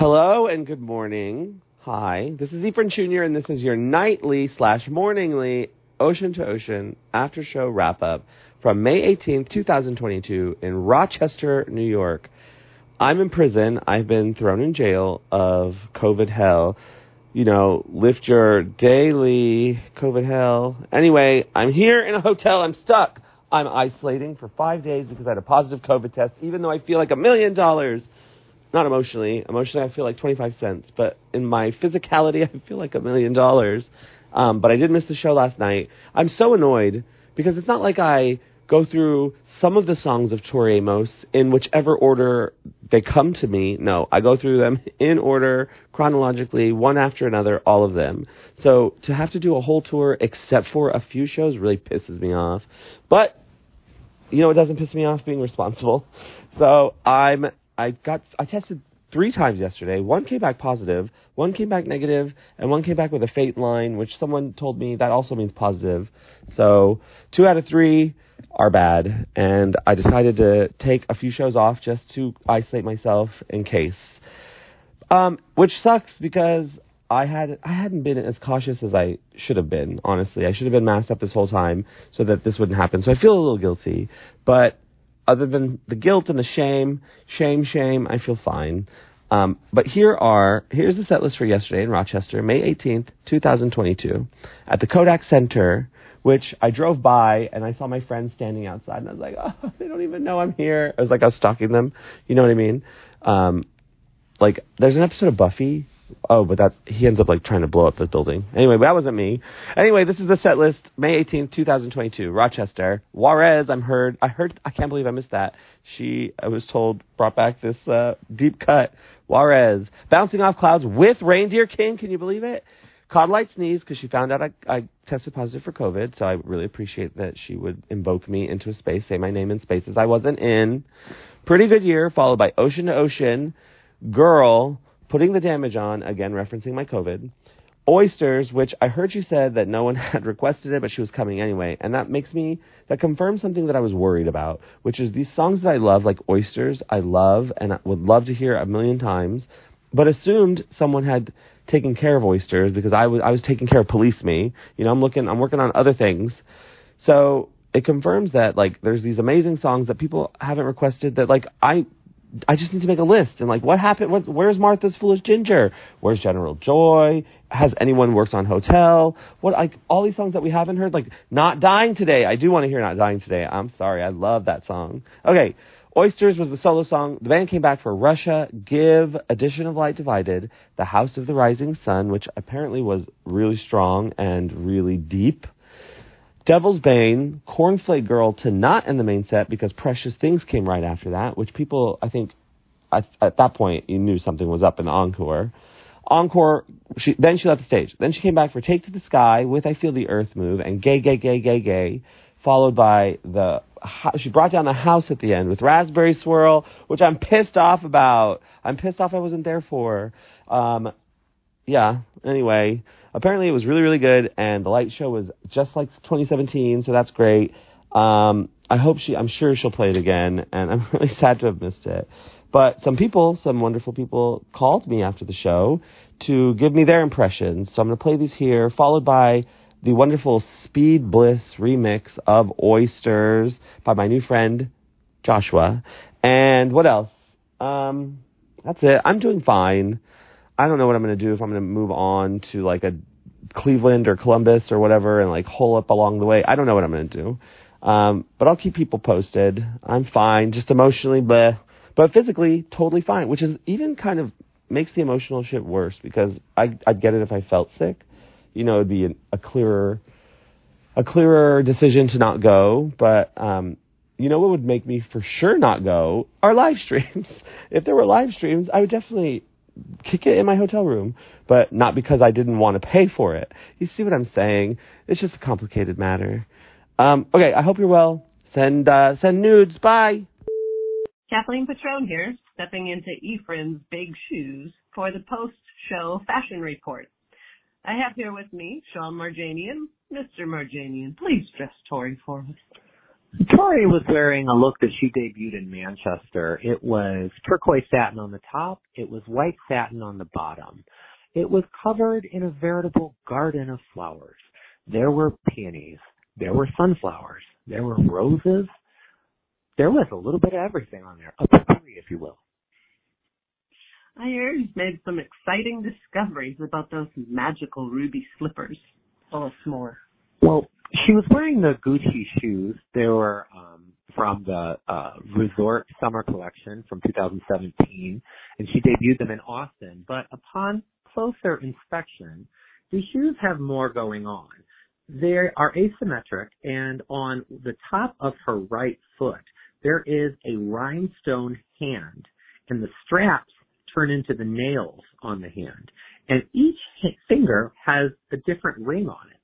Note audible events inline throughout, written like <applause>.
Hello and good morning. Hi, this is Ephraim Jr. and this is your nightly slash morningly Ocean to Ocean after show wrap up from May 18th, 2022 in Rochester, New York. I'm in prison. I've been thrown in jail of COVID hell. You know, lift your daily COVID hell. Anyway, I'm here in a hotel. I'm stuck. I'm isolating for five days because I had a positive COVID test, even though I feel like a million dollars. Not emotionally. Emotionally, I feel like 25 cents. But in my physicality, <laughs> I feel like a million dollars. Um, but I did miss the show last night. I'm so annoyed because it's not like I go through some of the songs of Tori Amos in whichever order they come to me. No, I go through them <laughs> in order, chronologically, one after another, all of them. So to have to do a whole tour except for a few shows really pisses me off. But you know, it doesn't piss me off being responsible. <laughs> So I'm I got I tested three times yesterday. One came back positive, one came back negative, and one came back with a faint line, which someone told me that also means positive. So two out of three are bad, and I decided to take a few shows off just to isolate myself in case. Um, which sucks because I had I hadn't been as cautious as I should have been. Honestly, I should have been masked up this whole time so that this wouldn't happen. So I feel a little guilty, but other than the guilt and the shame, shame, shame, I feel fine. Um, but here are here's the set list for yesterday in Rochester, May 18th, 2022, at the Kodak Center, which I drove by and I saw my friends standing outside, and I was like, <laughs> oh, they don't even know I'm here. I was like, I was stalking them. You know what I mean? Um, like, there's an episode of Buffy Oh, but that he ends up like trying to blow up the building. Anyway, that wasn't me. Anyway, this is the set list. May 18th, 2022, Rochester. Juarez, I'm heard. I heard. I can't believe I missed that. She, I was told, brought back this uh, deep cut. Juarez, bouncing off clouds with Reindeer King. Can you believe it? Caught light sneeze because she found out I, I tested positive for COVID. So I really appreciate that she would invoke me into a space, say my name in spaces I wasn't in. Pretty good year, followed by Ocean to Ocean, Girl putting the damage on, again referencing my COVID. Oysters, which I heard you said that no one <laughs> had requested it, but she was coming anyway. And that makes me, that confirms something that I was worried about, which is these songs that I love, like Oysters, I love and I would love to hear a million times, but assumed someone had taken care of Oysters because I was, I was taking care of Police Me. You know, I'm looking, I'm working on other things. So it confirms that, like, there's these amazing songs that people haven't requested that, like, I I just need to make a list and like what happened? What, where's Martha's Foolish Ginger? Where's General Joy? Has anyone worked on Hotel? What like all these songs that we haven't heard? Like Not Dying Today. I do want to hear Not Dying Today. I'm sorry, I love that song. Okay, Oysters was the solo song. The band came back for Russia, Give, Addition of Light Divided, The House of the Rising Sun, which apparently was really strong and really deep. Devil's Bane, Cornflake Girl to not in the main set because Precious Things came right after that, which people, I think, at, at that point, you knew something was up in Encore. Encore, she, then she left the stage. Then she came back for Take to the Sky with I Feel the Earth Move and Gay, Gay, Gay, Gay, Gay, followed by the, she brought down the house at the end with Raspberry Swirl, which I'm pissed off about. I'm pissed off I wasn't there for. Um, yeah, anyway, apparently it was really, really good, and the light show was just like 2017, so that's great. Um, I hope she, I'm sure she'll play it again, and I'm <laughs> really sad to have missed it. But some people, some wonderful people, called me after the show to give me their impressions. So I'm going to play these here, followed by the wonderful Speed Bliss remix of Oysters by my new friend Joshua. And what else? Um, that's it. I'm doing fine. I don't know what I'm going to do if I'm going to move on to like a Cleveland or Columbus or whatever and like hole up along the way. I don't know what I'm going to do. Um, but I'll keep people posted. I'm fine, just emotionally, but but physically totally fine, which is even kind of makes the emotional shit worse because I I'd get it if I felt sick. You know, it'd be a, a clearer a clearer decision to not go, but um, you know what would make me for sure not go are live <laughs> streams. if there were live streams, I would definitely kick it in my hotel room, but not because I didn't want to pay for it. You see what I'm saying? It's just a complicated matter. Um, okay, I hope you're well. Send uh, send nudes. Bye. Kathleen Patron here, stepping into Ephraim's big shoes for the post-show fashion report. I have here with me Sean Marjanian. Mr. Marjanian, please dress Tori for us. Tori was wearing a look that she debuted in Manchester. It was turquoise satin on the top. It was white satin on the bottom. It was covered in a veritable garden of flowers. There were peonies. There were sunflowers. There were roses. There was a little bit of everything on there, a potpourri, if you will. I hear you've made some exciting discoveries about those magical ruby slippers. Tell us more. Well, she was wearing the Gucci shoes. They were um, from the uh, Resort Summer Collection from 2017, and she debuted them in Austin. But upon closer inspection, the shoes have more going on. They are asymmetric, and on the top of her right foot, there is a rhinestone hand, and the straps turn into the nails on the hand. And each finger has a different ring on it.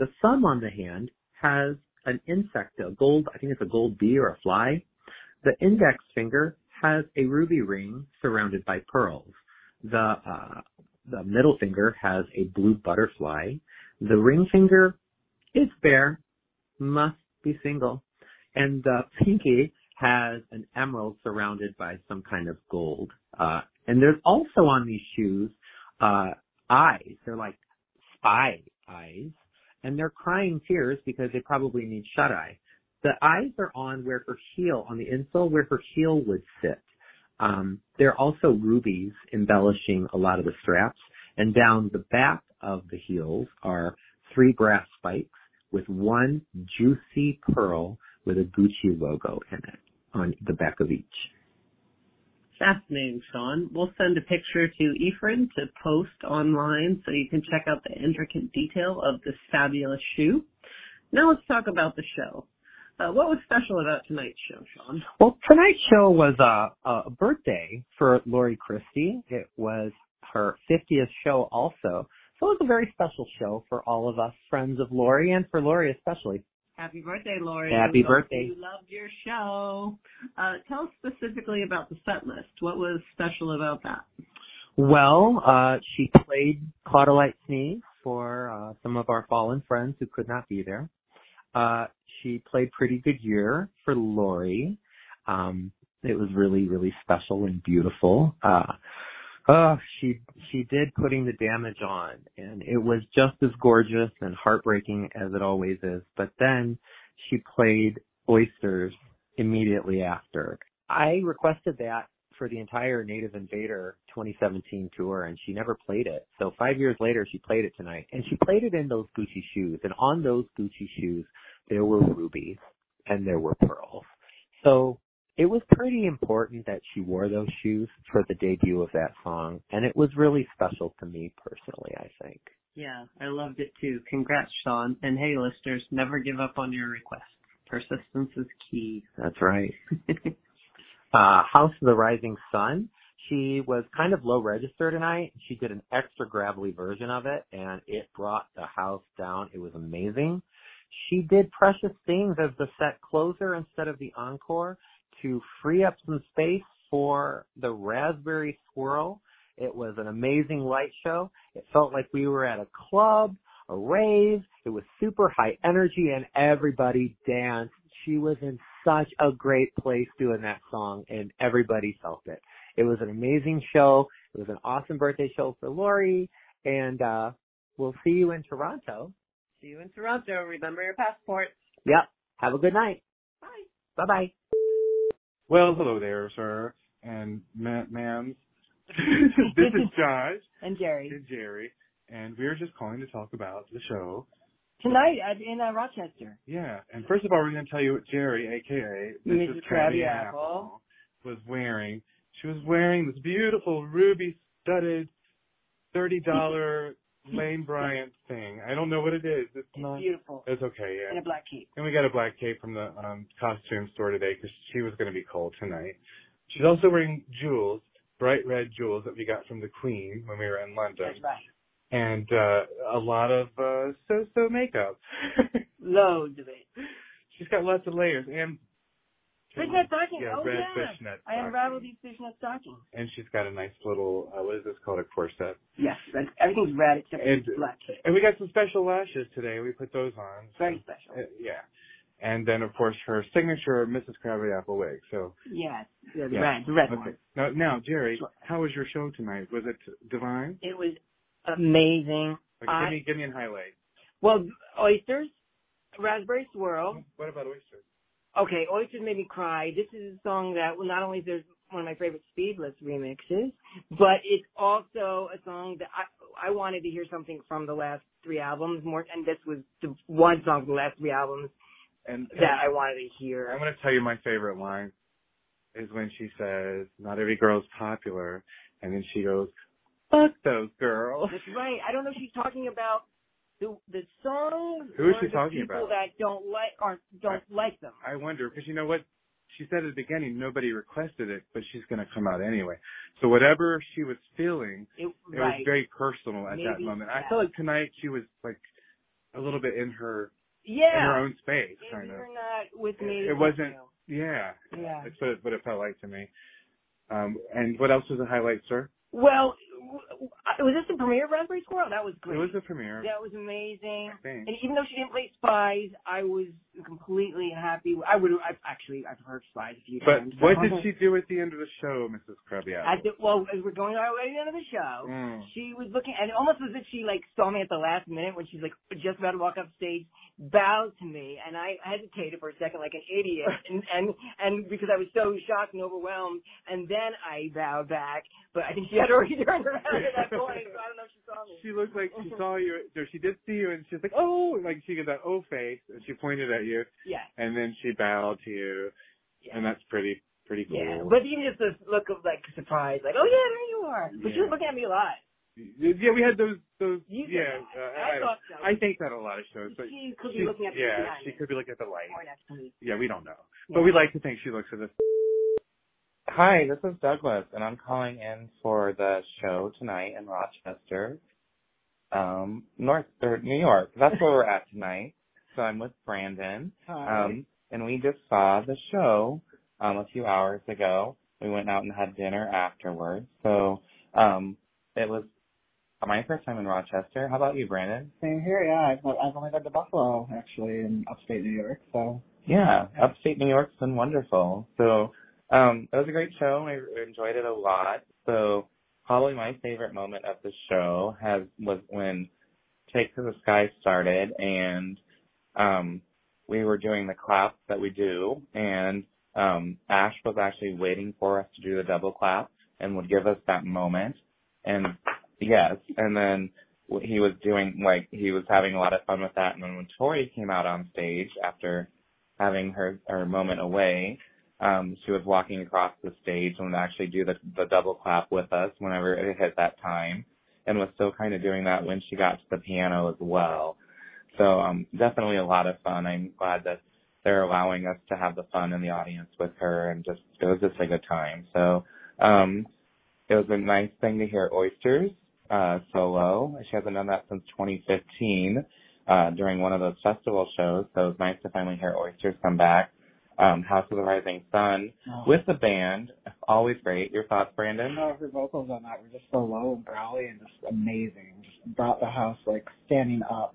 The thumb on the hand has an insect, a gold, I think it's a gold bee or a fly. The index finger has a ruby ring surrounded by pearls. The, uh, the middle finger has a blue butterfly. The ring finger is bare, must be single. And the pinky has an emerald surrounded by some kind of gold. Uh, and there's also on these shoes, uh, eyes. They're like spy eyes. And they're crying tears because they probably need shut eye. The eyes are on where her heel, on the insole where her heel would sit. Um, there are also rubies embellishing a lot of the straps. And down the back of the heels are three brass spikes with one juicy pearl with a Gucci logo in it on the back of each. Fascinating, Sean. We'll send a picture to Ephraim to post online so you can check out the intricate detail of this fabulous shoe. Now let's talk about the show. Uh, what was special about tonight's show, Sean? Well, tonight's show was a, a birthday for Lori Christie. It was her 50th show also. So it was a very special show for all of us friends of Lori and for Lori especially. Happy birthday, Lori. Happy birthday. You loved your show. Uh, tell us specifically about the set list. What was special about that? Well, uh, she played a Sneeze for uh, some of our fallen friends who could not be there. Uh, she played Pretty Good Year for Lori. Um, it was really, really special and beautiful. Uh, Oh, she she did putting the damage on, and it was just as gorgeous and heartbreaking as it always is. But then she played Oysters immediately after. I requested that for the entire Native Invader 2017 tour, and she never played it. So five years later, she played it tonight, and she played it in those Gucci shoes. And on those Gucci shoes, there were rubies and there were pearls. So it was pretty important that she wore those shoes for the debut of that song, and it was really special to me personally, I think. Yeah, I loved it too. Congrats, Sean. And hey, listeners, never give up on your requests. Persistence is key. That's right. <laughs> uh, House of the Rising Sun. She was kind of low register tonight. She did an extra gravelly version of it, and it brought the house down. It was amazing. She did Precious Things as the set closer instead of the encore to free up some space for the Raspberry Swirl. It was an amazing light show. It felt like we were at a club, a rave. It was super high energy and everybody danced. She was in such a great place doing that song and everybody felt it. It was an amazing show. It was an awesome birthday show for Lori and uh we'll see you in Toronto. See you in Toronto. Remember your passport. Yep. Have a good night. Bye. Bye bye. Well, hello there, sir, and ma- ma'am. <laughs> this is Josh and Jerry and Jerry, and we're just calling to talk about the show tonight at, in uh, Rochester. Yeah, and first of all, we're going to tell you what Jerry, aka Mrs. Mrs. Krabby Apple, was wearing. She was wearing this beautiful ruby-studded, thirty-dollar Lane Bryant thing. I don't know what it is. It's, it's not beautiful. It's okay, yeah. And a black cape. And we got a black cape from the um costume store today because she was going to be cold tonight. She's also wearing jewels, bright red jewels that we got from the Queen when we were in London. That's right. And uh a lot of uh so-so makeup. <laughs> Loads of it. She's got lots of layers and Fishnet stocking. Yeah, oh red yeah. fishnet I unraveled these fishnet stockings. And she's got a nice little uh, what is this called a corset. Yes, everything's red except And- black. And we got some special lashes today. We put those on. Very special. Uh, yeah. and then of course her signature Mrs. Crabby Apple wig. So Yes, the Yeah. red, the red okay. one. Now, now Jerry, Sure. how was your show tonight? Was it divine? It was amazing. Like, I- give me give me a highlight. Well, oysters, raspberry swirl. What about oysters? Okay, oysters made me cry. This is a song that well, not only is there one of my favorite Speedless remixes, but it's also a song that I I wanted to hear something from the last three albums more, and this was the one song from the last three albums And that I wanted to hear. I'm going to tell you my favorite line is when she says, "Not every girl's popular," and then she goes, "Fuck those girls." That's right. I don't know if she's talking about the the songs Who is she the talking people about? that don't like or don't like them. I wonder because you know what she said at the beginning, nobody requested it, but she's going to come out anyway. So whatever she was feeling, It, it right. was very personal at that moment. yeah. I felt like tonight she was like a little bit in her yeah in her own space, if kind of. not with me, It with wasn't- you. Yeah, Yeah. that's what it, what it felt like to me. Um, and what else was a highlight, sir? Well, was this the premiere of Raspberry Swirl? That was great. It was the premiere. that was amazing. And even though she didn't play Spies, I was completely happy. I would I've actually I've heard Spies a few But times. But what did she do at the end of the show, Mrs. Krabby At the, well, as we're going our way to the end of the show, Mm. she was looking, and it almost as if she like saw me at the last minute when she's like just about to walk up stage, bowed to me, and I hesitated for a second like an idiot, <laughs> and and and because I was so shocked and overwhelmed, and then I bowed back, but I think she had already turned around <laughs> <laughs> that point, so I don't know if she saw me. She looked like she saw you. No, she did see you, and she's like, "Oh!" Like she got that "oh" face, and she pointed at you, Yeah. and then she bowed to you, Yeah. and that's pretty pretty cool. Yeah, but even just this look of like surprise, like, oh yeah, there you are. But she Yeah. was looking at me a lot. yeah, we had those those. You yeah, uh, I I, thought so. I think that a lot of shows, but she could be she- looking at me yeah, she could be looking at the light. Or next to me. Yeah, we don't know, Yeah. but we like to think she looks at us. Hi, this is Douglas, and I'm calling in for the show tonight in Rochester, um, North or New York. That's where we're at tonight. So I'm with Brandon, Hi. um, and we just saw the show um, a few hours ago. We went out and had dinner afterwards. So um, it was my first time in Rochester. How about you, Brandon? Same here, yeah. I've, I've only been to Buffalo, actually, in upstate New York, so. Yeah, upstate New York's been wonderful. So um, it was a great show. I enjoyed it a lot. So probably my favorite moment of the show has was when Take to the Sky started and um, we were doing the clap that we do, and um, Ash was actually waiting for us to do the double clap and would give us that moment. And yes, and then he was doing like he was having a lot of fun with that. And then when Tori came out on stage after having her her moment away, um, she was walking across the stage and would actually do the the double clap with us whenever it hit that time, and was still kind of doing that when she got to the piano as well. So um, definitely a lot of fun. I'm glad that they're allowing us to have the fun in the audience with her, and just it was just a good time. So um, it was a nice thing to hear Oysters uh, solo. She hasn't done that since 2015 uh, during one of those festival shows. So it was nice to finally hear Oysters come back. Um, House of the Rising Sun Oh. with the band, always great. Your thoughts, Brandon? Oh, her vocals on that were just so low and growly and just amazing. Just brought the house like standing up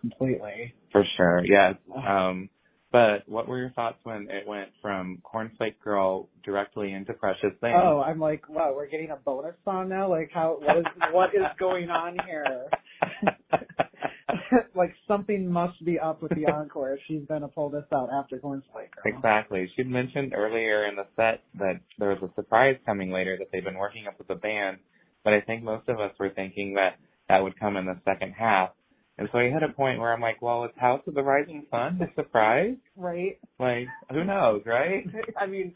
completely. For sure, yes. <sighs> Um, but what were your thoughts when it went from Cornflake Girl directly into Precious Thing? Oh, I'm like, wow, we're getting a bonus song now. Like, how? What is what is going on here? <laughs> <laughs> <laughs> like something must be up with the encore if she's gonna pull this out after Cornflake Girl. Exactly. She'd mentioned earlier in the set that there was a surprise coming later that they've been working up with the band, but I think most of us were thinking that that would come in the second half. And so I hit a point where I'm like, well, is House of the Rising Sun the surprise? Right? Like, who knows, right? <laughs> I mean,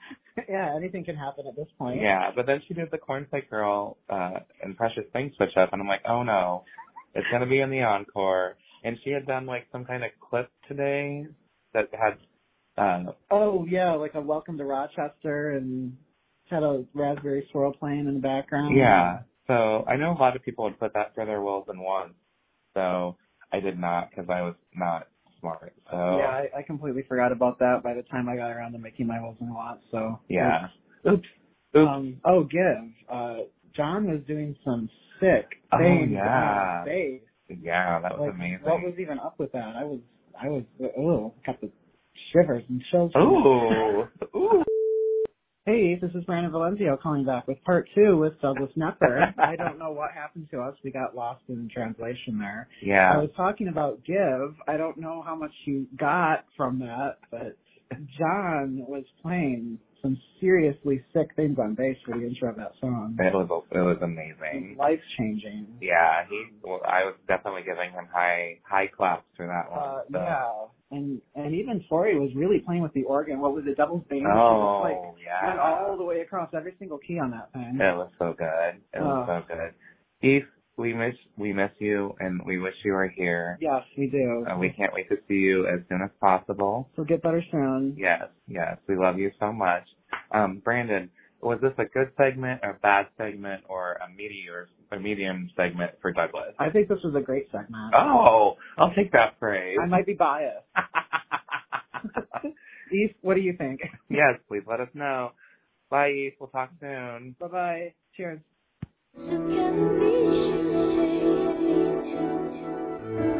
yeah, anything can happen at this point. Yeah, but then she did the Cornflake Girl uh, and Precious Thing switch up, and I'm like, oh no, it's gonna be in the encore. And she had done like some kind of clip today that had uh, Oh yeah, like a welcome to Rochester and had a raspberry swirl playing in the background. Yeah. So I know a lot of people would put that for their wills and wants. So I did not because I was not smart. So Yeah, I, I completely forgot about that by the time I got around to making my wills and wants. So yeah. Oops. Oops. Um, oh, give. Uh, John was doing some sick oh, things Oh, yeah. on stage. Yeah, that was Like, amazing. What was even up with that? I was, I was, oh, got the shivers and chills. Ooh, ooh. <laughs> Hey, this is Brandon Valenzio calling back with part two with Douglas Nepper. I don't know what happened to us. We got lost in translation there. Yeah. I was talking about give. I don't know how much you got from that, but John was playing some seriously sick things on bass for the intro of that song. It was it was amazing. Life changing. Yeah, he. Well, I was definitely giving him high high claps for that one. Uh, so. yeah, and and even Tori was really playing with the organ. What was it? She was Oh like yeah. went all the way across every single key on that thing. It was so good. It was Oh. so good. Eve, we miss we miss you, and we wish you were here. Yes, we do. Uh, we can't wait to see you as soon as possible. So get better soon. Yes, yes, we love you so much. Um, Brandon, was this a good segment, a bad segment, or a meteor, a medium segment for Douglas? I think this was a great segment. Oh, I'll take that praise. I might be biased. <laughs> <laughs> Eve, what do you think? yes, please let us know. Bye, Eve. We'll talk soon. Bye bye. Cheers. Where